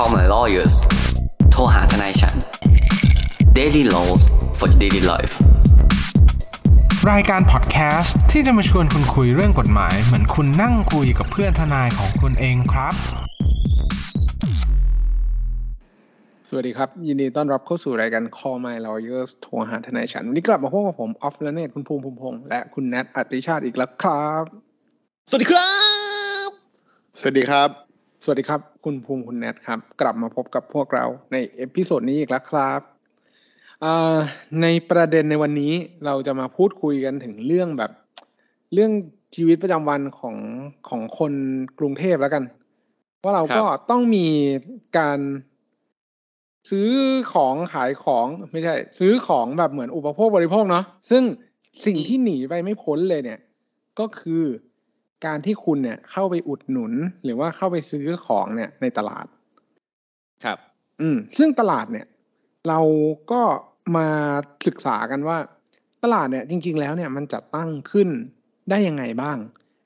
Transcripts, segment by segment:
Call my lawyers โทรหาทนายฉัน Daily Laws for Daily Life รายการพอดแคสต์ที่จะมาชวนคุณคุยเรื่องกฎหมาย เหมือนคุณนั่งคุยกับเพื่อนทนายของคุณเองครับ สวัสดีครับ ยินดีต้อนรับเข้าสู่รายการ Call My Lawyers โทรหาทนายฉัน วันนี้กลับมาพบกับผม ออฟและเนตคุณภูมิภูมิพงษ์และคุณแนทอติชาติอีกแล้วครับ สวัสดีครับ สวัสดีครับ สวัสดีครับ คุณภูมิคุณแนทครับ กลับมาพบกับพวกเราใน episode นี้อีกแล้วครับอ่าในประเด็นในวันนี้เราจะมาพูดคุยกันถึงเรื่องแบบ เรื่องชีวิตประจำวันของของคนกรุงเทพแล้วกัน ว่าเราก็ต้องมีการซื้อของขายของไม่ใช่ ซื้อของแบบเหมือนอุปโภคบริโภคเนาะซึ่งสิ่งที่หนีไปไม่พ้นเลยเนี่ย ก็คือ การที่คุณเนี่ยเข้าไปอุดหนุนหรือว่าเข้าไปซื้อของเนี่ยในตลาด ครับ อืม ซึ่งตลาดเนี่ย เราก็มาศึกษากันว่า ตลาดเนี่ย จริง ๆ แล้วเนี่ยมันจัดตั้งขึ้นได้ยังไงบ้าง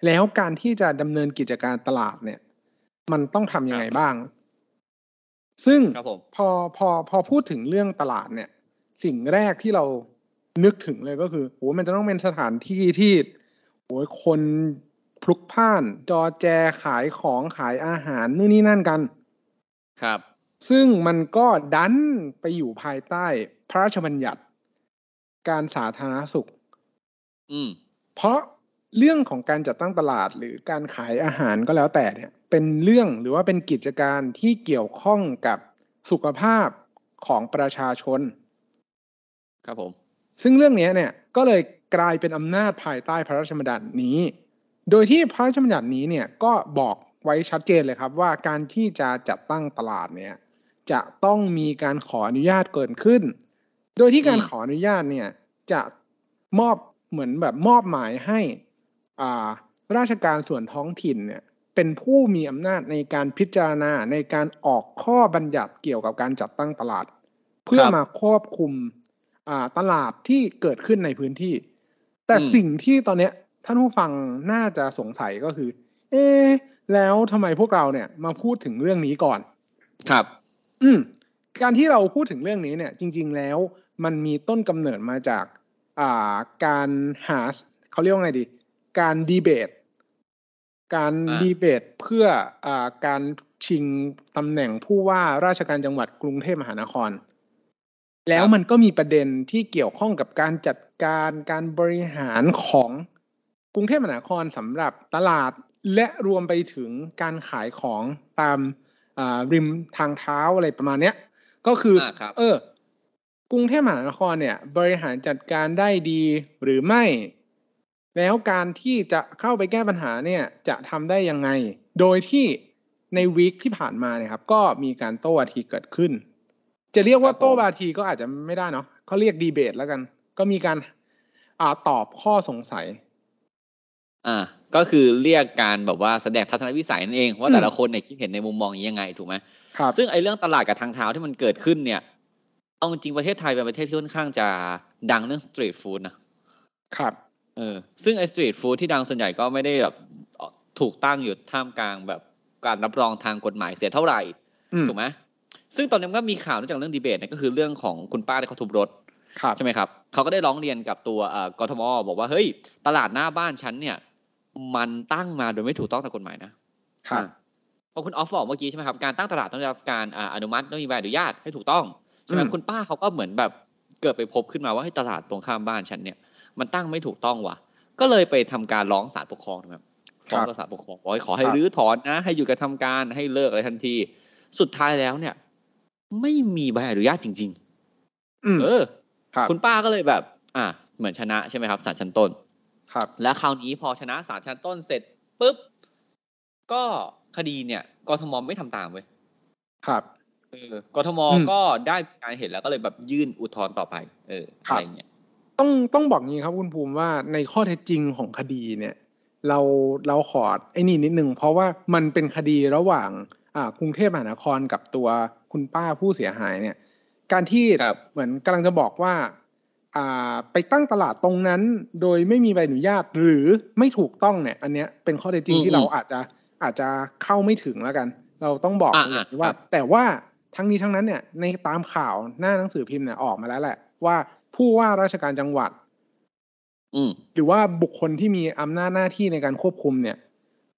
แล้วการที่จะดำเนินกิจการตลาดเนี่ย มันต้องทำยังไงบ้าง ซึ่งครับผมพอพอพอพูดถึงเรื่องตลาดเนี่ย สิ่งแรกที่เรานึกถึงเลยก็คือโหมันจะต้องเป็นสถานที่ที่โหคน พลุกพล่าน จอแจขายของขายอาหารนู่นนี่นั่นกัน ครับ ซึ่งมันก็ดันไปอยู่ภายใต้พระราชบัญญัติ การสาธารณสุข อืม เพราะเรื่องของการจัดตั้งตลาดหรือการขายอาหารก็แล้วแต่เนี่ย เป็นเรื่องหรือว่าเป็นกิจการที่เกี่ยวข้องกับสุขภาพของประชาชน ครับผม ซึ่งเรื่องนี้เนี่ยก็เลยกลายเป็นอำนาจภายใต้พระราชบัญญัตินี้ โดยที่พระราชบัญญัตินี้เนี่ยก็บอกไว้ชัดเจนเลยครับว่าการที่จะจัดตั้งตลาดเนี่ยจะต้องมีการขออนุญาตเกิดขึ้น โดยที่การอืมขออนุญาตเนี่ยจะมอบเหมือนแบบมอบหมายให้อ่าราชการส่วนท้องถิ่นเนี่ยเป็นผู้มีอำนาจในการพิจารณาในการออกข้อบัญญัติเกี่ยวกับการจัดตั้งตลาด เพื่อมาควบคุมอ่าตลาดที่เกิดขึ้นในพื้นที่ แต่อืมสิ่งที่ตอนเนี้ย ท่านผู้ฟังน่าจะสงสัยก็คือ เอ๊ะแล้วทำไมพวกเราเนี่ยมาพูดถึงเรื่องนี้ก่อน ครับ อืมการที่เราพูดถึงเรื่องนี้เนี่ย จริง ๆ แล้วมันมีต้นกำเนิดมาจาก อ่า การหาเขาเรียกว่าไงดี การดีเบต การอ่าดีเบตเพื่ออ่าการชิงตำแหน่งผู้ว่าราชการจังหวัดกรุงเทพมหานคร แล้วมันก็มีประเด็นที่เกี่ยวข้องกับการจัดการการบริหารของ กรุงเทพมหานครสำหรับตลาดและรวมไปถึงการขายของตามอ่าริมทางเท้าอะไรประมาณเนี้ย ก็คืออาครับเออกรุงเทพมหานครเนี่ย บริหารจัดการได้ดีหรือไม่ แล้วการที่จะเข้าไปแก้ปัญหาเนี่ยจะทำได้ยังไง โดยที่ในวีคที่ผ่านมาเนี่ยครับ ก็มีการโต้วาทีเกิดขึ้น จะเรียกว่าครับผมโต้วาทีก็อาจจะไม่ได้เนาะเขาเรียกดีเบตแล้วกัน ก็มีการอ่าตอบข้อสงสัย อ่า ก็คือเรียกการแบบว่าแสดงทัศนวิสัยนั่นเองว่าอืมแต่ละคนเนี่ยคิดเห็นในมุมมองอย่างนี้ยังไงถูกไหมครับซึ่งไอ้เรื่องตลาดกับทางเท้าที่มันเกิดขึ้นเนี่ยเอาจริงๆประเทศไทยเป็นประเทศที่ค่อนข้างจะดังเรื่อง street food นะครับเออซึ่งไอ้ street food ที่ดังส่วนใหญ่ก็ไม่ได้แบบถูกตั้งอยู่ท่ามกลางแบบการรับรองทางกฎหมายเสียเท่าไหร่อืมถูกไหมซึ่งตอนนี้มันก็มีข่าวเนื่องจากเรื่องดีเบตเนี่ยก็คือเรื่องของคุณป้าที่เขาทุบรถครับใช่ไหมครับเขาก็ได้ร้องเรียนกับตัวเอ่อกทมบอกว่าเฮ้ยตลาดหน้าบ้านฉันเนี่ย มันตั้งมาโดยไม่ถูกต้องตามกฎหมายนะครับอ่าเพราะคุณออฟบอกเมื่อกี้ใช่ไหมครับการตั้งตลาดต้องได้รับการอ่าอนุมัติต้องมีใบอนุญาตให้ถูกต้องใช่ไหมอืมคุณป้าเขาก็เหมือนแบบเกิดไปพบขึ้นมาว่าให้ยตลาดตรงข้ามบ้านฉันเนี่ยมันตั้งไม่ถูกต้องว่ะ ก็เลยไปทำการร้องศาลปกครองนะครับฟ้องต่อศาลปกครองบอกให้ขอให้ครับรื้อถอนนะ ให้อยู่กับทำการให้เลิกอะไรทันที สุดท้ายแล้วเนี่ย ไม่มีใบอนุญาตจริงอืมๆเออครับคุณป้าก็เลยแบบ อะเหมือนชนะใช่ไหมครับศาลชั้นต้น ครับ แล้วคราวนี้พอชนะศาลชั้นต้นเสร็จปุ๊บก็คดีเนี่ยกทมไม่ทำตามเว้ยครับเออกทมอืมก็ได้การเห็นแล้วก็เลยแบบยื่นอุทธรณ์ต่อไป เออครัอะบไรเงี้ยต้องต้องบอกงี้ครับคุณภูมิว่าในข้อเท็จจริงของคดีเนี่ย เราเราขอไอ้นี่นิดนึงเพราะว่ามันเป็นคดีระหว่างอ่ากรุงเทพมหานครกับตัวคุณป้าผู้เสียหายเนี่ย การที่ครับเหมือนกำลังจะบอกว่าอ่า ไปตั้งตลาดตรงนั้น โดยไม่มีใบอนุญาตหรือไม่ถูกต้องเนี่ย อันเนี้ยเป็นข้อเท็จจริงอืมที่เราอืมอาจจะอาจจะเข้าไม่ถึงแล้วกัน เราต้องบอกอ่าอย่างนี้อ่าว่าครับแต่ว่าทั้งนี้ทั้งนั้นเนี่ยในตามข่าวหน้าหนังสือพิมพ์เนี่ยออกมาแล้วแหละ ว่าผู้ว่าราชการจังหวัดอืมหรือว่าบุคคลที่มีอำนาจหน้าที่ในการควบคุมเนี่ย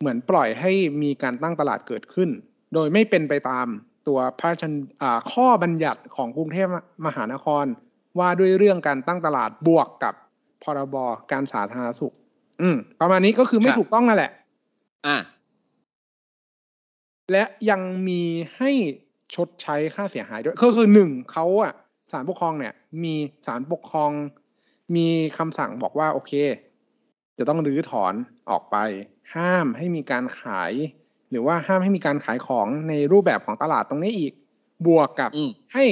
เหมือนปล่อยให้มีการตั้งตลาดเกิดขึ้น โดยไม่เป็นไปตามตัวพระราชอ่าข้อบัญญัติของกรุงเทพมหานคร ว่าด้วยเรื่องการตั้งตลาดบวกกับพรบการสาธารณสุข อืม ประมาณนี้ก็คือไม่ครับถูกต้องนั่นแหละ อะและยังมีให้ชดใช้ค่าเสียหายด้วย ก็คือหนึ่งเขาอะศาลปกครองเนี่ย มีศาลปกครอง มีคำสั่งบอกว่า โอเค จะต้องรื้อถอนออกไป ห้ามให้มีการขาย หรือว่าห้ามให้มีการขายของในรูปแบบของตลาดตรงนี้อีก บวกกับอืมให้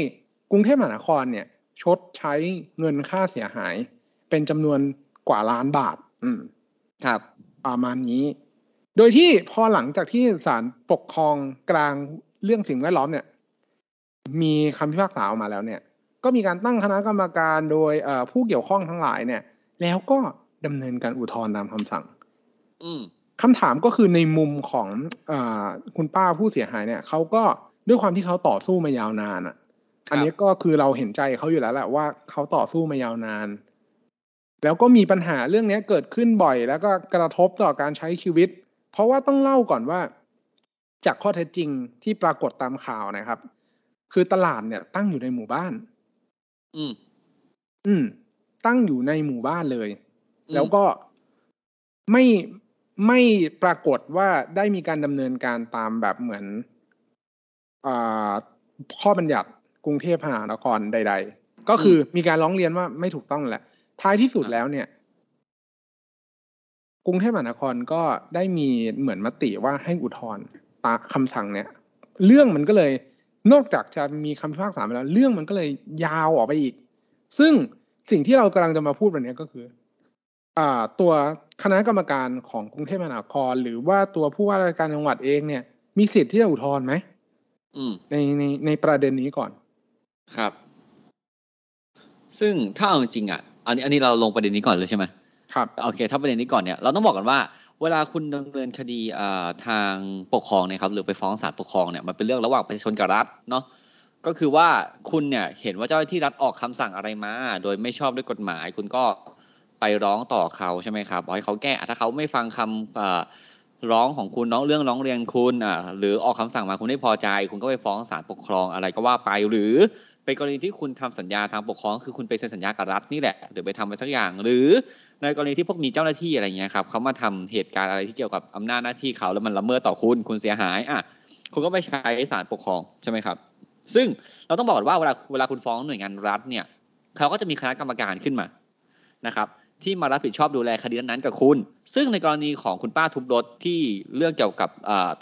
กรุงเทพมหานครเนี่ย ชดใช้เงินค่าเสียหาย เป็นจำนวนกว่าล้านบาท อืม ครับ ประมาณนี้ โดยที่พอหลังจากที่ศาลปกครองกลางเรื่องสิ่งแวดล้อมเนี่ย มีคำพิพากษาออกมาแล้วเนี่ย ก็มีการตั้งคณะกรรมการโดยเอ่อผู้เกี่ยวข้องทั้งหลายเนี่ย แล้วก็ดำเนินการอุทธรณ์ตามคำสั่ง อืมคำถามก็คือในมุมของอาคุณป้าผู้เสียหายเนี่ยเขาก็ด้วยความที่เขาต่อสู้มายาวนานอะครับ อันนี้ก็คือเราเห็นใจเขาอยู่แล้วแหละว่าเขาต่อสู้มายาวนาน แล้วก็มีปัญหาเรื่องเนี้ยเกิดขึ้นบ่อย แล้วก็กระทบต่อการใช้ชีวิต เพราะว่าต้องเล่าก่อนว่า จากข้อเท็จจริงที่ปรากฏตามข่าวนะครับ คือตลาดเนี่ยตั้งอยู่ในหมู่บ้าน อืม อืม ตั้งอยู่ในหมู่บ้านเลยอืมแล้วก็ไม่ไม่ปรากฏว่าได้มีการดำเนินการตามแบบเหมือนอาข้อบัญญัติ กรุงเทพมหานครใด ๆ ก็คือมีการร้องเรียนว่าไม่ถูกต้องแหละ ท้ายที่สุดแล้วเนี่ย กรุงเทพมหานครก็ได้มีเหมือนมติว่าให้อุทธรณ์ตามคำสั่งเนี่ย เรื่องมันก็เลยนอกจากจะมีคำพิพากษาไปแล้ว เรื่องมันก็เลยยาวออกไปอีก ซึ่งสิ่งที่เรากำลังจะมาพูดวันนี้ก็คืออ่าตัวคณะกรรมการของกรุงเทพมหานคร หรือว่าตัวผู้ว่าราชการจังหวัดเองเนี่ย มีสิทธิ์ที่จะอุทธรณ์ไหมอืมในในในประเด็นนี้ก่อน ครับ ซึ่งถ้าเอาจริงๆอะ อันนี้อันนี้เราลงประเด็นนี้ก่อนเลยใช่ไหมครับโอเค ถ้าประเด็นนี้ก่อนเนี่ยเราต้องบอกกันว่าเวลาคุณดำเนินคดีอ่าทางปกครองเนี่ยครับหรือไปฟ้องศาลปกครองเนี่ยมันเป็นเรื่องระหว่างประชาชนกับรัฐเนาะก็คือว่าคุณเนี่ยเห็นว่าเจ้าหน้าที่รัฐออกคำสั่งอะไรมา โดยไม่ชอบด้วยกฎหมาย คุณก็ไปร้องต่อเขาใช่ไหมครับบอกให้เขาแก้อะถ้าเขาไม่ฟังคำอ่าร้องของคุณน้องเรื่องร้องเรียนคุณอ่าหรือออกคำสั่งมาคุณไม่พอใจ คุณก็ไปฟ้องศาลปกครองอะไรก็ว่าไปหรือ เป็นกรณีที่คุณทำสัญญาทางปกครอง คือคุณไปเซ็นสัญญากับรัฐนี่แหละหรือไปทำอะไรสักอย่าง หรือในกรณีที่พวกมีเจ้าหน้าที่อะไรเงี้ยครับเขามาทำเหตุการณ์อะไรที่เกี่ยวกับอำนาจหน้าที่เขาแล้วมันละเมิดต่อคุณคุณเสียหายอะคุณก็ไปใช้ศาลปกครองใช่ไหมครับ ซึ่งเราต้องบอกว่าเวลาเวลาคุณฟ้องหน่วยงานรัฐเนี่ยเขาก็จะมีคณะกรรมการขึ้นมานะครับที่มารับผิดชอบดูแลคดีนั้นๆกับคุณ ซึ่งในกรณีของคุณป้าทุบรถที่เรื่องเกี่ยวกับ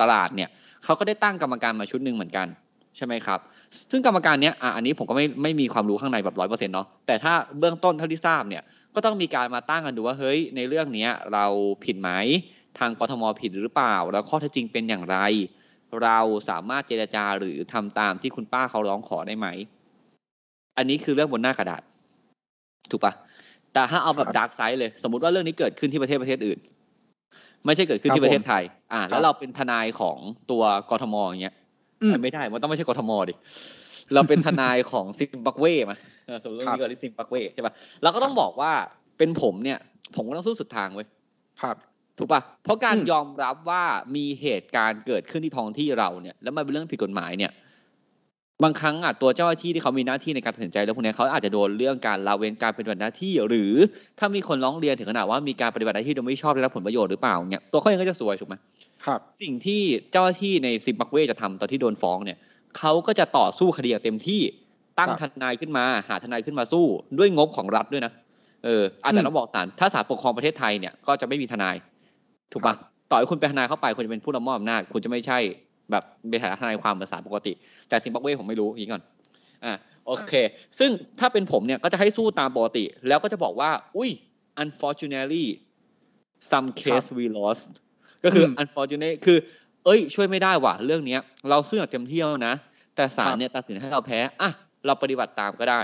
ตลาดเนี่ยเขาก็ได้ตั้งกรรมการมาชุดหนึ่งเหมือนกัน ใช่ไหมครับ ซึ่งกรรมการเนี้ยอะอันนี้ผมก็ไม่ไม่มีความรู้ข้างในแบบร้อยเปอร์เซ็นต์เนาะแต่ถ้าเบื้องต้นเท่าที่ทราบเนี่ยก็ต้องมีการมาตั้งกันดูว่าเฮ้ยในเรื่องเนี้ยเราผิดไหมทางกทมผิดหรือเปล่า แล้วข้อเท็จจริงเป็นอย่างไร เราสามารถเจรจาหรือทำตามที่คุณป้าเขาร้องขอได้ไหม อันนี้คือเรื่องบนหน้ากระดาษ ถูกปะแต่ถ้าเอาแบบครับ dark side เลย สมมติว่าเรื่องนี้เกิดขึ้นที่ประเทศประเทศอื่น ไม่ใช่เกิดขึ้นครับที่ประเทศผมไทย อ่าครับแล้วเราเป็นทนายของตัวกทมอย่างเงี้ยอืม ไม่ได้ มันต้องไม่ใช่กทมดิเราเป็นทนายของซิมบับเวมาเออสมมติครับว่ามีเกิดที่ซิมบับเวใช่ปะเราก็ต้องบอกว่าเป็นผมเนี่ย ผมก็ต้องสู้สุดทางเว้ยครับ ถูกปะเพราะการอืมยอมรับว่ามีเหตุการณ์เกิดขึ้นที่ท้องที่เราเนี่ย แล้วมันเป็นเรื่องผิดกฎหมายเนี่ย บางครั้งอะตัวเจ้าหน้าที่ที่เขามีหน้าที่ในการตัดสินใจเรื่องพวกนี้เขาอาจจะโดนเรื่องการละเว้นการปฏิบัติหน้าที่ หรือถ้ามีคนร้องเรียนถึงขนาดว่ามีการปฏิบัติหน้าที่โดยไม่ชอบได้รับผลประโยชน์หรือเปล่าเนี่ยตัวเขาเองก็จะซวยถูกไหมครับ สิ่งที่เจ้าหน้าที่ในซิมบับเวจะทำตอนที่โดนฟ้องเนี่ยเขาก็จะต่อสู้คดีเต็มที่ตั้งทนายขึ้นมา หาทนายขึ้นมาสู้ด้วยงบของรัฐด้วยนะเอออาจจะต้องบอกศาลถ้าศาลปกครองประเทศไทยเนี่ยก็จะไม่มีทนาย ถูกปะต่อให้คุณเป็นทนายเข้าไปคุณจะเป็นผู้รับมอบอำนาจคุณจะไม่ใช่ แบบเป็นฐานะทนายความเหมือนศาลปกติ แต่ซิมบับเวผมไม่รู้อย่างนี้ก่อนอ่าโอเค ซึ่งถ้าเป็นผมเนี่ยก็จะให้สู้ตามปกติ แล้วก็จะบอกว่า อุ้ย unfortunately some case we lost ก็คืออม unfortunate คือ เอ้ย ช่วยไม่ได้ว่ะเรื่องเนี้ย เราสู้อย่างเต็มที่แล้วนะ แต่ศาลครับเนี่ยตัดสินให้เราแพ้ อะ เราปฏิบัติตามก็ได้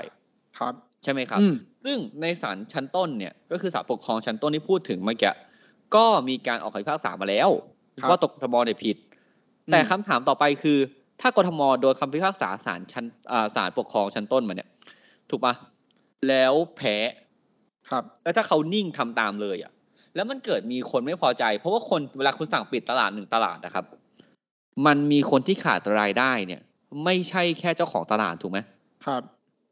ครับ ใช่ไหมครับอืมซึ่งในศาลชั้นต้นเนี่ย ก็คือศาลปกครองชั้นต้นที่พูดถึงเมื่อกี้ ก็มีการออกคำพิพากษามาแล้วครับว่าตกทบเนี่ยผิด แต่คำถามต่อไปคือ ถ้ากทมโดนคำพิพากษาศาลชั้นอ่าศาลปกครองชั้นต้นมาเนี่ย ถูกปะแล้วแพ้ครับ แล้วถ้าเขานิ่งทำตามเลยอะ แล้วมันเกิดมีคนไม่พอใจ เพราะว่าคนเวลาคุณสั่งปิดตลาดหนึ่งตลาดนะครับ มันมีคนที่ขาดรายได้เนี่ย ไม่ใช่แค่เจ้าของตลาดถูกไหมครับ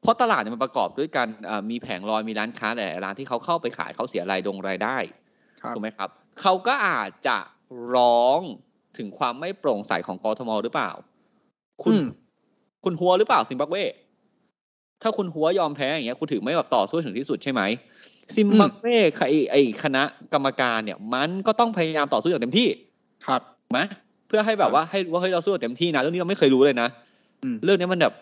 เพราะตลาดเนี่ยมันประกอบด้วยกันอ่ามีแผงลอยมีร้านค้าหลายๆร้านที่เขาเข้าไปขายเขาเสียรายดงรายได้ครับถูกไหมครับ เขาก็อาจจะร้อง ถึงความไม่โปร่งใสของกทมหรือเปล่า คุณอืมคุณหัวหรือเปล่าซิมบับเว ถ้าคุณหัวยอมแพ้อย่างเงี้ยคุณถือไม่แบบต่อสู้ถึงที่สุดใช่ไหมซิมบับเวไอไอคณะกรรมการเนี่ย มันก็ต้องพยายามต่อสู้อย่างเต็มที่ ครับถูกไหมเพื่อให้แบบว่าให้รู้ว่าเฮ้ยเราสู้อย่างเต็มที่นะเรื่องนี้เราไม่เคยรู้เลยนะอืมเรื่องนี้มันแบบ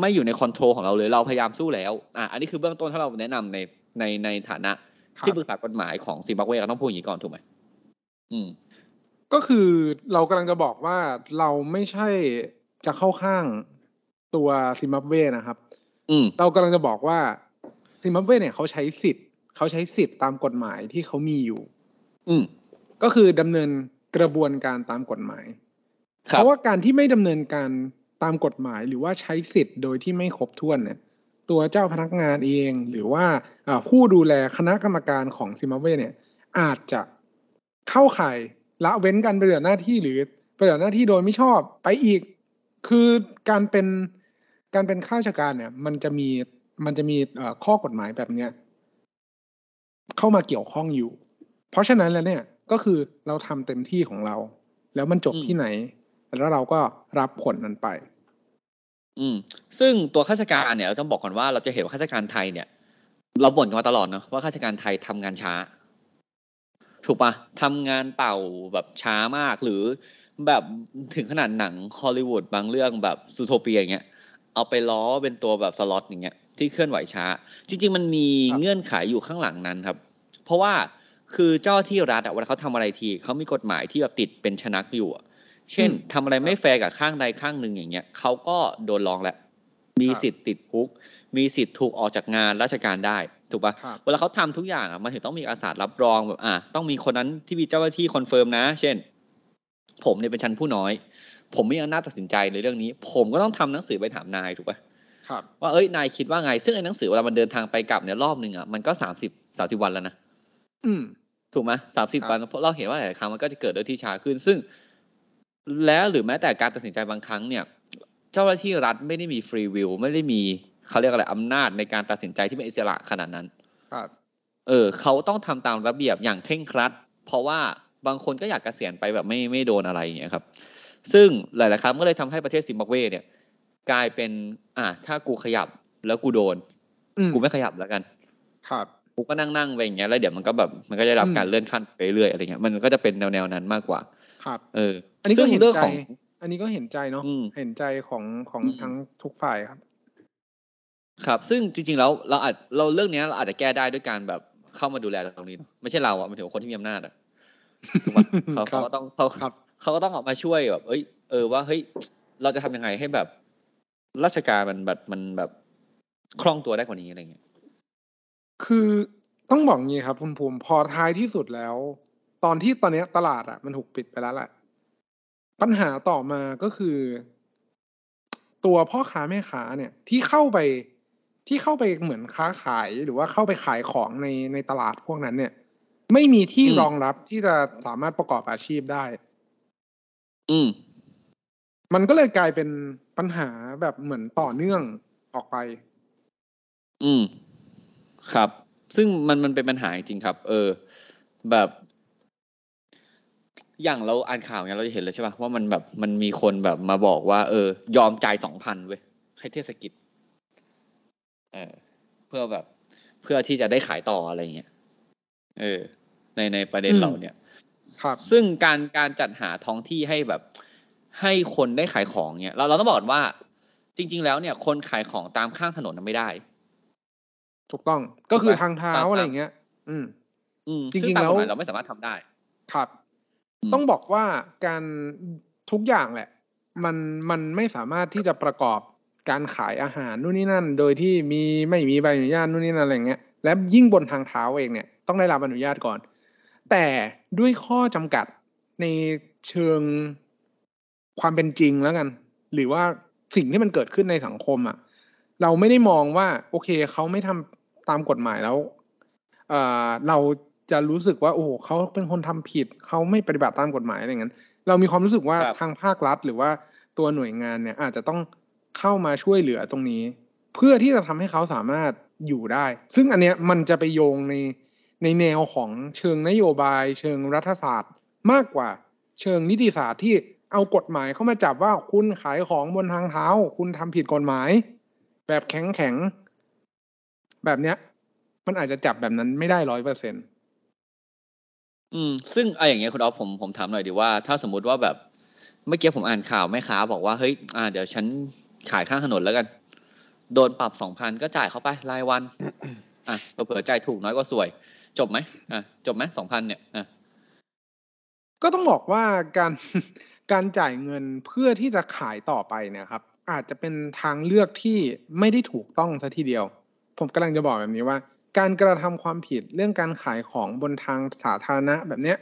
ไม่อยู่ในคอนโทรลของเราเลยเราพยายามสู้แล้วอะอันนี้คือเบื้องต้นถ้าเราแนะนำในในในฐานะครับที่ปรึกษากฎหมายของซิมบับเวเราต้องพูดอย่างนี้ก่อนถูกไหมอืม ก็คือเรากำลังจะบอกว่าเราไม่ใช่จะเข้าข้างตัวซิมบับเวนะครับ อืมเรากำลังจะบอกว่าซิมบับเวเนี่ยเขาใช้สิทธิ์เขาใช้สิทธิ์ตามกฎหมายที่เขามีอยู่ อืมก็คือดำเนินกระบวนการตามกฎหมายคเพรับราะว่าการที่ไม่ดำเนินการตามกฎหมาย หรือว่าใช้สิทธิ์โดยที่ไม่ครบถ้วนเนี่ย ตัวเจ้าพนักงานเองหรือว่าอ่าผู้ดูแลคณะกรรมการของซิมบับเวเนี่ย อาจจะเข้าข่าย ละเว้นการปฏิบัติหน้าที่หรือปฏิบัติหน้าที่โดยไม่ชอบไปอีก คือการเป็นการเป็นข้าราชการเนี่ย มันจะมีมันจะมีข้อกฎหมายแบบเนี้ยเข้ามาเกี่ยวข้องอยู่ เพราะฉะนั้นแล้วเนี่ยก็คือเราทำเต็มที่ของเรา แล้วมันจบที่ไหน แล้วเราก็รับผลนั้นไป อืม ซึ่งตัวข้าราชการเนี่ยเราต้องบอกก่อนว่าเราจะเห็นว่าข้าราชการไทยเนี่ย เราบ่นกันมาตลอดเนาะว่าข้าราชการไทยทำงานช้า ถูกปะทำงานเต่าแบบช้ามากหรือแบบถึงขนาดหนังฮอลลีวูดบางเรื่องแบบ Zootopia อย่างเงี้ยเอาไปล้อเป็นตัวแบบสล็อตอย่างเงี้ยที่เคลื่อนไหวช้า จริง ๆ มันมีครับเงื่อนไขอยู่ข้างหลังนั้นครับ เพราะว่าคือเจ้าหน้าที่รัฐอะเวลาเขาทำอะไรทีเขามีกฎหมายที่แบบติดเป็นชนักอยู่อะเช่นทำอะไรไม่แฟร์กับข้างใดข้างหนึ่งอย่างเงี้ยเขาก็โดนร้องแหละมีสิทธิ์ติดคุก มีสิทธิ์ถูกออกจากงานราชการได้ ถูกปะครับเวลาเขาทำทุกอย่างอะมันถึงต้องมีอาสารับรองแบบอะต้องมีคนนั้นที่มีเจ้าหน้าที่ confirm นะ เช่น ผมเนี่ยเป็นชั้นผู้น้อย ผมไม่มีอำนาจตัดสินใจในเรื่องนี้ ผมก็ต้องทำหนังสือไปถามนายถูกปะครับว่าเอ้ยนายคิดว่าไง ซึ่งไอ้หนังสือเวลามันเดินทางไปกลับเนี่ยรอบหนึ่งอะมันก็สามสิบสามสิบวันแล้วนะอืมถูกไหมสามสิบครับวันเพราะเราเห็นว่าหลายๆครั้งมันก็จะเกิดเรื่องที่ช้าขึ้น ซึ่ง แล้วหรือแม้แต่การตัดสินใจบางครั้งเนี่ย เจ้าหน้าที่รัฐไม่ได้มีฟรีวิลไม่ได้มี เขาเรียกอะไรอำนาจในการตัดสินใจที่เป็นอิสระขนาดนั้นครับเออเขาต้องทำตามระเบียบอย่างเคร่งครัด เพราะว่าบางคนก็อยากเกษียณไปแบบไม่ไม่โดนอะไรอย่างเงี้ยครับ ซึ่งหลาย ๆ ครั้งก็เลยทำให้ประเทศซิมบับเวเนี่ยกลายเป็น อะถ้ากูขยับแล้วกูโดนอืมกูไม่ขยับแล้วกัน ครับ กูก็นั่งนั่งๆไปอย่างเงี้ยแล้วเดี๋ยวมันก็แบบมันก็จะได้รับอืมการเลื่อนขั้นไปเรื่อยๆอะไรเงี้ยมันก็จะเป็นแนวๆนั้นมากกว่า ครับ เออ อันนี้ก็ซึ่งเห็นเรื่องใจของอันนี้ก็เห็นใจเนาะอืมเห็นใจของของอืมทั้งทุกฝ่ายครับ ครับ ซึ่งจริงๆแล้วเราอาจเราเรื่องเนี้ยเราอาจจะแก้ได้ด้วยการแบบเข้ามาดูแลตรงนี้เนอะไม่ใช่เราอะมันถึงคนที่มีอำนาจอะถูกปะเขาครัเขาบก็ต้องเขาครับเขาก็ต้องออกมาช่วยแบบ เอ้ย เออว่าเฮ้ยเราจะทำยังไงให้แบบ ราชการมันแบบมันแบบคล่องตัวได้กว่านี้อะไรเงี้ยคือต้องบอกงี้ครับคุณภูมิพอท้ายที่สุดแล้ว ตอนที่ตอนเนี้ยตลาดอะ มันถูกปิดไปแล้วแหละปัญหาต่อมาก็คือ ตัวพ่อค้าแม่ค้าเนี่ย ที่เข้าไป ที่เข้าไปเหมือนค้าขายหรือว่าเข้าไปขายของในในตลาดพวกนั้นเนี่ย ไม่มีที่อืมรองรับที่จะสามารถประกอบอาชีพได้ อืม มันก็เลยกลายเป็นปัญหาแบบเหมือนต่อเนื่องออกไป อืม ครับ ซึ่งมันมันเป็นปัญหาจริงๆครับ เออ แบบ อย่างเราอ่านข่าวเนี้ยเราจะเห็นเลยใช่ป่ะว่ามันแบบมันมีคนแบบมาบอกว่า เออ ยอมจ่ายสองพันเว้ยให้เทศกิจ เออเพื่อแบบเพื่อที่จะได้ขายต่ออะไรเงี้ยเออ ในในประเด็นอืมเราเนี่ยครับซึ่งการการจัดหาท้องที่ให้แบบ ให้คนได้ขายของเนี่ยเราเราต้องบอกก่อนว่า จริง ๆ แล้วเนี่ย คนขายของตามข้างถนนน่ะไม่ได้ ถูกต้องก็คือถูกไหมทางเท้าตามอะไรอย่างเงี้ย อืม อืมจริงๆซึ่ตามกฎหมายแล้วเราไม่สามารถทำได้ ครับอืมต้องบอกว่าการทุกอย่างแหละ มันมันไม่สามารถที่จะประกอบ การขายอาหารนู่นนี่นั่น โดยที่มีไม่มีใบอนุญาตนู่นนี่นั่นอะไรเงี้ยและยิ่งบนทางเท้าเองเนี่ยต้องได้รับอนุญาตก่อน แต่ด้วยข้อจำกัดในเชิงความเป็นจริงแล้วกัน หรือว่าสิ่งที่มันเกิดขึ้นในสังคมอะ เราไม่ได้มองว่า โอเคเขาไม่ทำตามกฎหมายแล้วเอ่อเราจะรู้สึกว่า โอ้เขาเป็นคนทำผิดเขาไม่ปฏิบัติตามกฎหมายอะไรเงี้ยเรามีความรู้สึกว่าทางภาครัฐ หรือว่าตัวหน่วยงานเนี่ย อาจจะต้อง เข้ามาช่วยเหลือตรงนี้ เพื่อที่จะทำให้เขาสามารถอยู่ได้ ซึ่งอันเนี้ยมันจะไปโยงในในแนวของเชิงนโยบาย เชิงรัฐศาสตร์ มากกว่าเชิงนิติศาสตร์ที่เอากฎหมายเข้ามาจับว่าคุณขายของบนทางเท้า คุณทำผิดกฎหมาย แบบแข็งแข็งแบบเนี้ย มันอาจจะจับแบบนั้นไม่ได้ร้อยเปอร์เซ็นอืม ซึ่งไออย่างเงี้ยคุณอ๊อฟผมผมถามหน่อยดีว่า ถ้าสมมุติว่าแบบเมื่อกี้ผมอ่านข่าวแม่ค้าบอกว่าเฮ้ยอ่าเดี๋ยวฉัน ขายข้างถนนแล้วกัน โดนปรับสองพันก็จ่ายเข้าไปรายวัน อะเผื่อใจถูกน้อยกว่าสวย จบไหมอะจบไหมสองพันเนี่ยอะก็ต้องบอกว่าการการจ่ายเงินเพื่อที่จะขายต่อไปเนี่ยครับ อาจจะเป็นทางเลือกที่ไม่ได้ถูกต้องซะทีเดียว ผมกำลังจะบอกแบบนี้ว่า การกระทำความผิดเรื่องการขายของบนทางสาธารณะแบบเนี้ย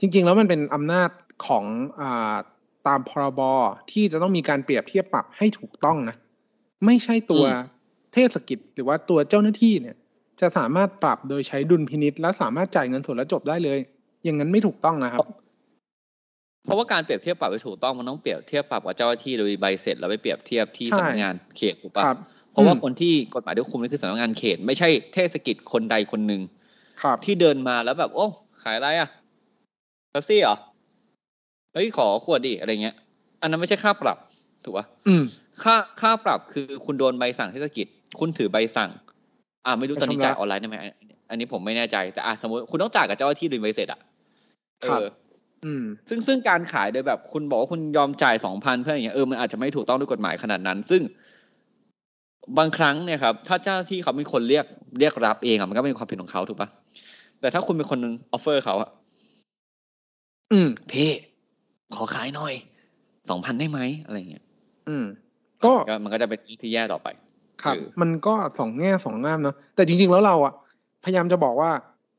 จริง ๆ แล้วมันเป็นอำนาจของอ่า ตามพรบที่จะต้องมีการเปรียบเทียบปรับให้ถูกต้องนะ ไม่ใช่ตัวเทศกิจหรือว่าตัวเจ้าหน้าที่เนี่ย จะสามารถปรับโดยใช้ดุลพินิษและสามารถจ่ายเงินส่วนแล้วจบได้เลย อย่างนั้นไม่ถูกต้องนะครับ เพราะว่าการเปรียบเทียบปรับไปถูกต้องมันต้องเปรียบเทียบปรับกับเจ้าหน้าที่โดยใบเสร็จแล้วไปเปรียบเทียบที่สำนักงานเขตถูกปะเพราะว่าคนที่กฎหมายที่คุมนี่คือสำนักงานเขต ไม่ใช่เทศกิจคนใดคนหนึ่งที่เดินมาแล้วแบบโอ้ขายอะไรอะเบซี่เหรอ เฮ้ยขอขวดดิอะไรเงี้ย อันนั้นไม่ใช่ค่าปรับถูกปะค่าค่าปรับคือคุณโดนใบสั่งเทศกิจ คุณถือใบสั่ง อ่าไม่รู้ตอนนี้จ่ายออนไลน์ได้ไหมอันนี้ผมไม่แน่ใจแต่อะสมมติคุณต้องจ่ายกับเจ้าหน้าที่โดยใบเสร็จอะเอออืมซึ่งซึ่งการขายโดยแบบคุณบอกว่าคุณยอมจ่ายสองพันเพื่ออย่างเงี้ยเออมันอาจจะไม่ถูกต้องด้วยกฎหมายขนาดนั้น ซึ่งบางครั้งเนี่ยครับ ถ้าเจ้าที่เขาเป็นคนเรียกเรียกรับเองอะมันก็เป็นความผิดของเขาถูกปะแต่ถ้าคุณเป็นคนออฟเฟอร์เขาอะอืมเพ่ ขอขายหน่อยสองพันได้ไหมอะไรเงี้ยอืม ก็มันก็จะเป็นที่แย่ต่อไป ครับ มันก็สองแง่สองงามเนาะแต่จริง ๆ แล้วเราอะพยายามจะบอกว่า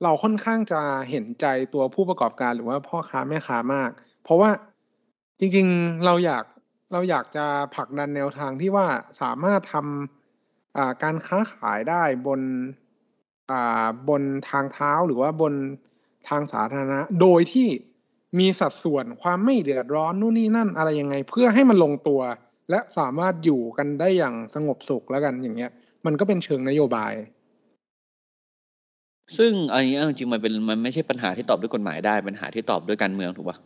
เราค่อนข้างจะเห็นใจตัวผู้ประกอบการหรือว่าพ่อค้าแม่ค้ามาก เพราะว่าจริง ๆเราอยากเราอยากจะผลักดันแนวทางที่ว่าสามารถทำการค้าขายได้บนบนทางเท้าหรือว่าบนทางสาธารณะ โดยที่ มีสัดส่วนความไม่เดือดร้อนนู่นนี่นั่นอะไรยังไง เพื่อให้มันลงตัว และสามารถอยู่กันได้อย่างสงบสุขแล้วกันอย่างเงี้ย มันก็เป็นเชิงนโยบาย ซึ่งอันนี้จริงๆมันเป็นมันไม่ใช่ปัญหาที่ตอบด้วยกฎหมายได้ปัญหาที่ตอบด้วยการเมืองถูกปะ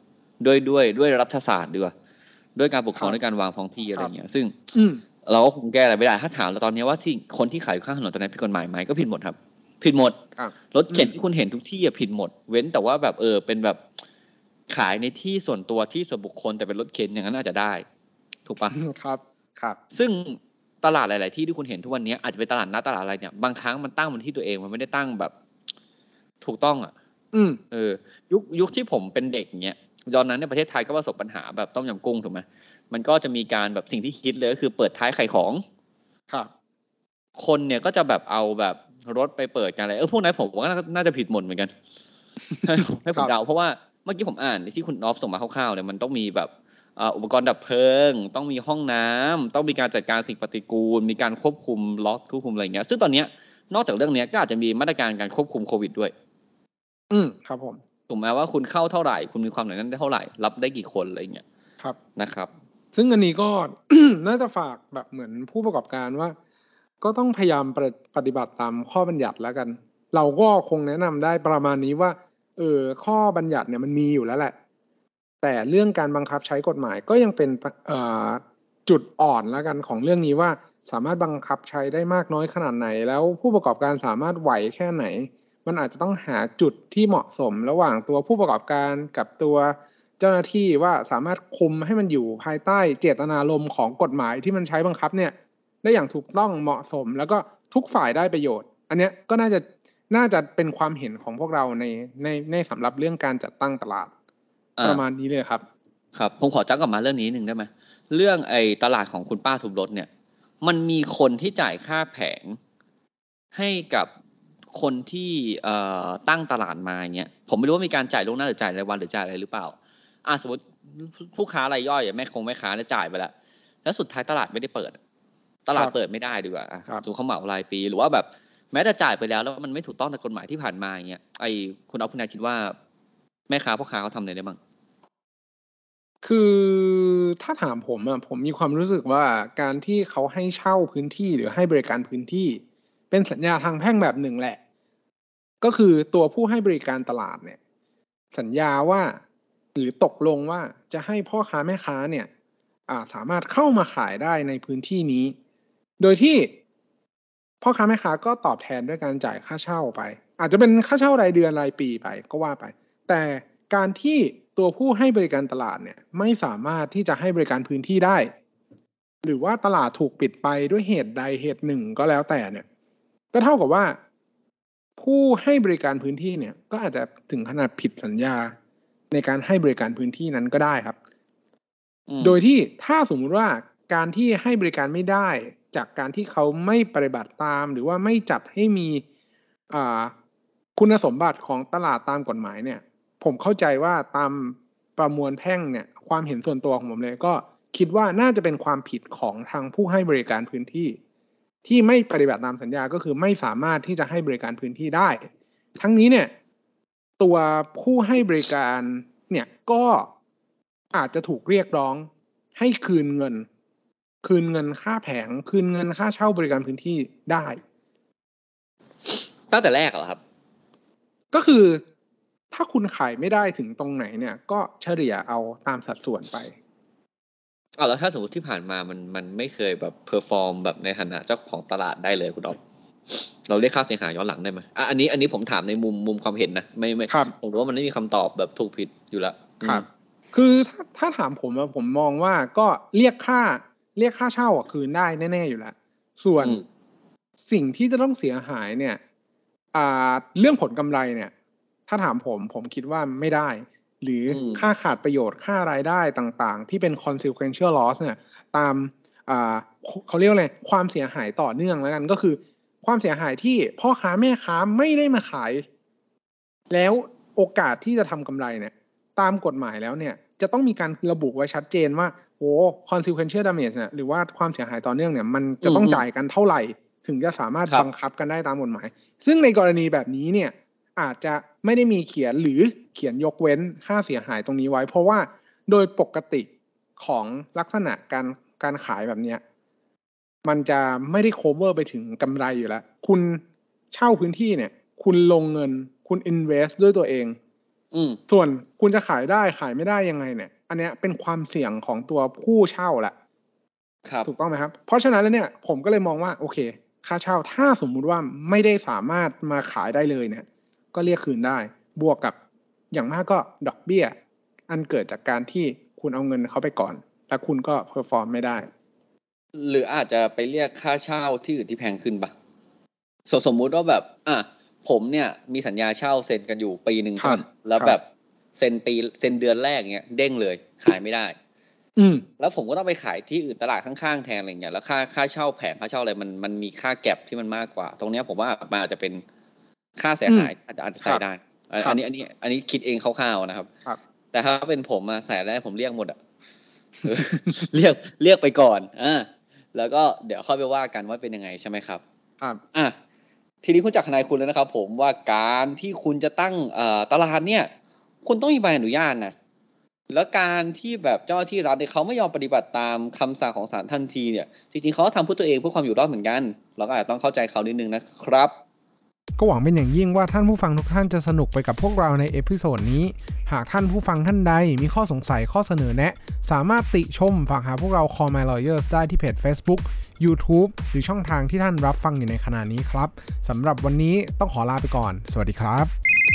ด้วยด้วยด้วยรัฐศาสตร์ด้วยด้วยการปกครองด้วยการวางท้องที่อะไรเงี้ย ซึ่งเราก็คงแก้อะไรไม่ได้ถ้าถามเราตอนนี้ว่าที่คนที่ขายข้างถนนตอนนี้ผิดกฎหมายไหมก็ผิดหมดครับ ผิดหมดรถเข็นที่คุณเห็นทุกที่อะผิดหมด เว้นแต่ว่าแบบเออเป็นแบบ ขายในที่ส่วนตัวที่ส่วนบุคคลแต่เป็นรถเข็นอย่างนั้นอาจจะได้ ถูกปะครับครับ ซึ่งตลาดหลาย ๆ ที่ที่คุณเห็นทุกวันนี้อาจจะเป็นตลาดนัดตลาดอะไรเนี่ยบางครั้งมันตั้งบนที่ตัวเองมันไม่ได้ตั้งแบบ ถูกต้องอะ อืมเออ ยุคยุคที่ผมเป็นเด็กเนี้ยตอนนั้นในประเทศไทยก็ประสบปัญหาแบบต้มยำกุ้งถูกไหมมันก็จะมีการแบบสิ่งที่คิดเลยก็คือเปิดท้ายไข่ของ ครับ คนเนี่ยก็จะแบบเอาแบบรถไปเปิดกันอะไรเออพวกนั้นผมว่าน่าจะผิดหมดเหมือนกันให้ผมเดาเพราะว่า เมื่อกี้ผมอ่านที่คุณนอฟส่งมาคร่าวๆเนี่ยมันต้องมีแบบอุปกรณ์ดับเพลิง ต้องมีห้องน้ำต้องมีการจัดการสิ่งปฏิกูล มีการควบคุมล็อกควบคุมอะไรเงี้ย ซึ่งตอนเนี้ยนอกจากเรื่องนี้ก็อาจจะมีมาตรการการควบคุมโควิดด้วย อืมครับผมถูกไหมว่าคุณเข้าเท่าไหร่ คุณมีความหนาแน่นได้เท่าไหร่ รับได้กี่คนอะไรเงี้ยครับนะครับ ซึ่งอันนี้ก็น่าจะฝากแบบเหมือนผู้ประกอบการว่า ก็ต้องพยายามปฏิบัติตามข้อบัญญัติแล้วกัน เราก็คงแนะนำได้ประมาณนี้ว่า เออข้อบัญญัติเนี่ยมันมีอยู่แล้วแหละ แต่เรื่องการบังคับใช้กฎหมายก็ยังเป็นเอ่อจุดอ่อนแล้วกันของเรื่องนี้ว่าสามารถบังคับใช้ได้มากน้อยขนาดไหน แล้วผู้ประกอบการสามารถไหวแค่ไหน มันอาจจะต้องหาจุดที่เหมาะสมระหว่างตัวผู้ประกอบการกับตัวเจ้าหน้าที่ว่าสามารถคุมให้มันอยู่ภายใต้เจตนารมณ์ของกฎหมายที่มันใช้บังคับเนี่ยได้อย่างถูกต้องเหมาะสม แล้วก็ทุกฝ่ายได้ประโยชน์ อันเนี้ยก็น่าจะ น่าจะเป็นความเห็นของพวกเราในในในสำหรับเรื่องการจัดตั้งตลาด ประมาณนี้เลยครับ ครับผมขอจ้ากลับมาเรื่องนี้หนึ่งได้ไหมเรื่องไอ้ตลาดของคุณป้าทุบรถเนี่ย มันมีคนที่จ่ายค่าแผงให้กับคนที่ตั้งตลาดมาเงี้ยผมไม่รู้ว่ามีการจ่ายล่วงหน้าหรือจ่ายรายวันหรือจ่ายอะไรหรือเปล่าอ่าสมมติผู้ค้ารายย่อยอะแม่คงแม่ค้าเนี่ยจ่ายไปแล้วแล้วสุดท้ายตลาดไม่ได้เปิด ตลาดครับเปิดไม่ได้ดีกว่าอะครับสมมติเขาเหมารายปีหรือว่าแบบ แม้แต่จ่ายไปแล้วแล้วมันไม่ถูกต้องตามกฎหมายที่ผ่านมาอย่างเงี้ยไอคุณเอาคุณนายคิดว่า แม่ค้าพ่อค้าเขาทำอะไรได้บ้างคือถ้าถามผมอะผมมีความรู้สึกว่าการที่เขาให้เช่าพื้นที่หรือให้บริการพื้นที่ เป็นสัญญาทางแพ่งแบบหนึ่งแหละ ก็คือตัวผู้ให้บริการตลาดเนี่ย สัญญาว่าหรือตกลงว่าจะให้พ่อค้าแม่ค้าเนี่ย อ่าสามารถเข้ามาขายได้ในพื้นที่นี้ โดยที่ พ่อค้าแม่ค้าก็ตอบแทนด้วยการจ่ายค่าเช่าไป อาจจะเป็นค่าเช่ารายเดือนรายปีไปก็ว่าไป แต่การที่ตัวผู้ให้บริการตลาดเนี่ยไม่สามารถที่จะให้บริการพื้นที่ได้ หรือว่าตลาดถูกปิดไปด้วยเหตุใดเหตุหนึ่งก็แล้วแต่เนี่ยก็เท่ากับว่า ผู้ให้บริการพื้นที่เนี่ยก็อาจจะถึงขนาดผิดสัญญาในการให้บริการพื้นที่นั้นก็ได้ครับอืมโดยที่ถ้าสมมุติว่าการที่ให้บริการไม่ได้ จากการที่เขาไม่ปฏิบัติตามหรือว่าไม่จัดให้มีคุณสมบัติของตลาดตามกฎหมายเนี่ย ผมเข้าใจว่าตามประมวลแพ่งเนี่ย ความเห็นส่วนตัวของผมเลยก็คิดว่าน่าจะเป็นความผิดของทางผู้ให้บริการพื้นที่ ที่ไม่ปฏิบัติตามสัญญาก็คือไม่สามารถที่จะให้บริการพื้นที่ได้ ทั้งนี้เนี่ย ตัวผู้ให้บริการเนี่ยก็อาจจะถูกเรียกร้องให้คืนเงิน คืนเงินค่าแผง คืนเงินค่าเช่าบริการพื้นที่ได้ ตั้งแต่แรกเหรอครับ ก็คือถ้าคุณขายไม่ได้ถึงตรงไหนเนี่ย ก็เฉลี่ยเอาตามสัดส่วนไปอ้าวแล้วถ้าสมมติที่ผ่านมามันมันไม่เคยแบบ perform แบบในฐานะเจ้าของตลาดได้เลยคุณอ๊อฟเราเรียกค่าเสียหายย้อนหลังได้ไหมอะอันนี้อันนี้ผมถามในมุมมุมความเห็นนะไม่ไม่ครับผมรู้ว่ามันไม่มีคำตอบแบบถูกผิดอยู่แล้วครับ คือถ้าถ้าถามผมอะผมมองว่าก็เรียกค่า เรียกค่าเช่าอะคืนได้แน่ๆอยู่แล้ว ส่วนอืมสิ่งที่จะต้องเสียหายเนี่ย อ่า เรื่องผลกำไรเนี่ย ถ้าถามผมผมคิดว่าไม่ได้ หรืออมค่าขาดประโยชน์ค่ารายได้ต่างๆ ที่เป็น consequential loss เนี่ย ตามอ่าเขาเรียกว่าอะไรความเสียหายต่อเนื่องแล้วกันก็คือ ความเสียหายที่พ่อค้าแม่ค้าไม่ได้มาขาย แล้วโอกาสที่จะทำกำไรเนี่ย ตามกฎหมายแล้วเนี่ย จะต้องมีการระบุไว้ชัดเจนว่า โอ้ consequential damage เนี่ยหรือว่าความเสียหายต่อเนื่องเนี่ยมันจะต้องอืมจ่ายกันเท่าไหร่ ถึงจะสามารถครับบังคับกันได้ตามกฎหมาย ซึ่งในกรณีแบบนี้เนี่ยอาจจะไม่ได้มีเขียนหรือเขียนยกเว้นค่าเสียหายตรงนี้ไว้ เพราะว่าโดยปกติของลักษณะการการขายแบบเนี้ยมันจะไม่ได้ cover ไปถึงกำไรอยู่แล้ว คุณเช่าพื้นที่เนี่ย คุณลงเงินคุณ invest ด้วยตัวเอง อืมส่วนคุณจะขายได้ขายไม่ได้ยังไงเนี่ย อันเนี้ยเป็นความเสี่ยงของตัวผู้เช่าแหละครับถูกต้องไหมครับ เพราะฉะนั้นแล้วเนี่ยผมก็เลยมองว่าโอเค ค่าเช่าถ้าสมมุติว่าไม่ได้สามารถมาขายได้เลยเนี่ย ก็เรียกคืนได้ บวกกับอย่างมากก็ดอกเบี้ย อันเกิดจากการที่คุณเอาเงินเขาไปก่อน แล้วคุณก็ perform ไม่ได้ หรืออาจจะไปเรียกค่าเช่าที่อื่นที่แพงขึ้นปะสมสมมุติว่าแบบ อะผมเนี่ยมีสัญญาเช่าเซ็นกันอยู่ปีหนึ่งครับก่อนแล้วครับแบบ เซ็นปีเซ็นเดือนแรกเงี้ยเด้งเลยขายไม่ได้ อืมแล้วผมก็ต้องไปขายที่อื่นตลาดข้างๆแทนอะไรเงี้ยแล้วค่าค่าเช่าแผงค่าเช่าอะไรมันมันมีค่าแก็บที่มันมากกว่า ตรงเนี้ยผมว่ามันอาจจะเป็นค่าเสียหายอาจจะอาจจะใส่ได้อันครับอันนี้อันนี้ อันนี้คิดเองคร่าวๆนะครับ ครับ แต่ถ้าเป็นผมอะใส่ได้ผมเรียกหมดอะเออเรียกเรียกไปก่อนอ่าแล้วก็เดี๋ยวค่อยไปว่ากันว่าเป็นยังไงใช่ไหมครับ ครับอะทีนี้คุณจากทนายคุณแล้วนะครับ ผมว่าการที่คุณจะตั้งเอ่อตลาดเนี่ย คุณต้องมีใบอนุญาตนะแล้วการที่แบบเจ้าหน้าที่รัฐเนี่ยเขาไม่ยอมปฏิบัติตามคำสั่งของศาลทันทีเนี่ยจริงๆเขาทำเพื่อตัวเองเพื่อความอยู่รอดเหมือนกัน เราก็อาจจะต้องเข้าใจเขานิดนึงนะครับก็หวังเป็นอย่างยิ่งว่าท่านผู้ฟังทุกท่านจะสนุกไปกับพวกเราใน episode นี้ หากท่านผู้ฟังท่านใดมีข้อสงสัยข้อเสนอแนะ สามารถติชมฝากหาพวกเรา Call My Lawyers ได้ที่เพจ Facebook YouTube หรือช่องทางที่ท่านรับฟังอยู่ในขณะนี้ครับสำหรับวันนี้ต้องขอลาไปก่อน สวัสดีครับ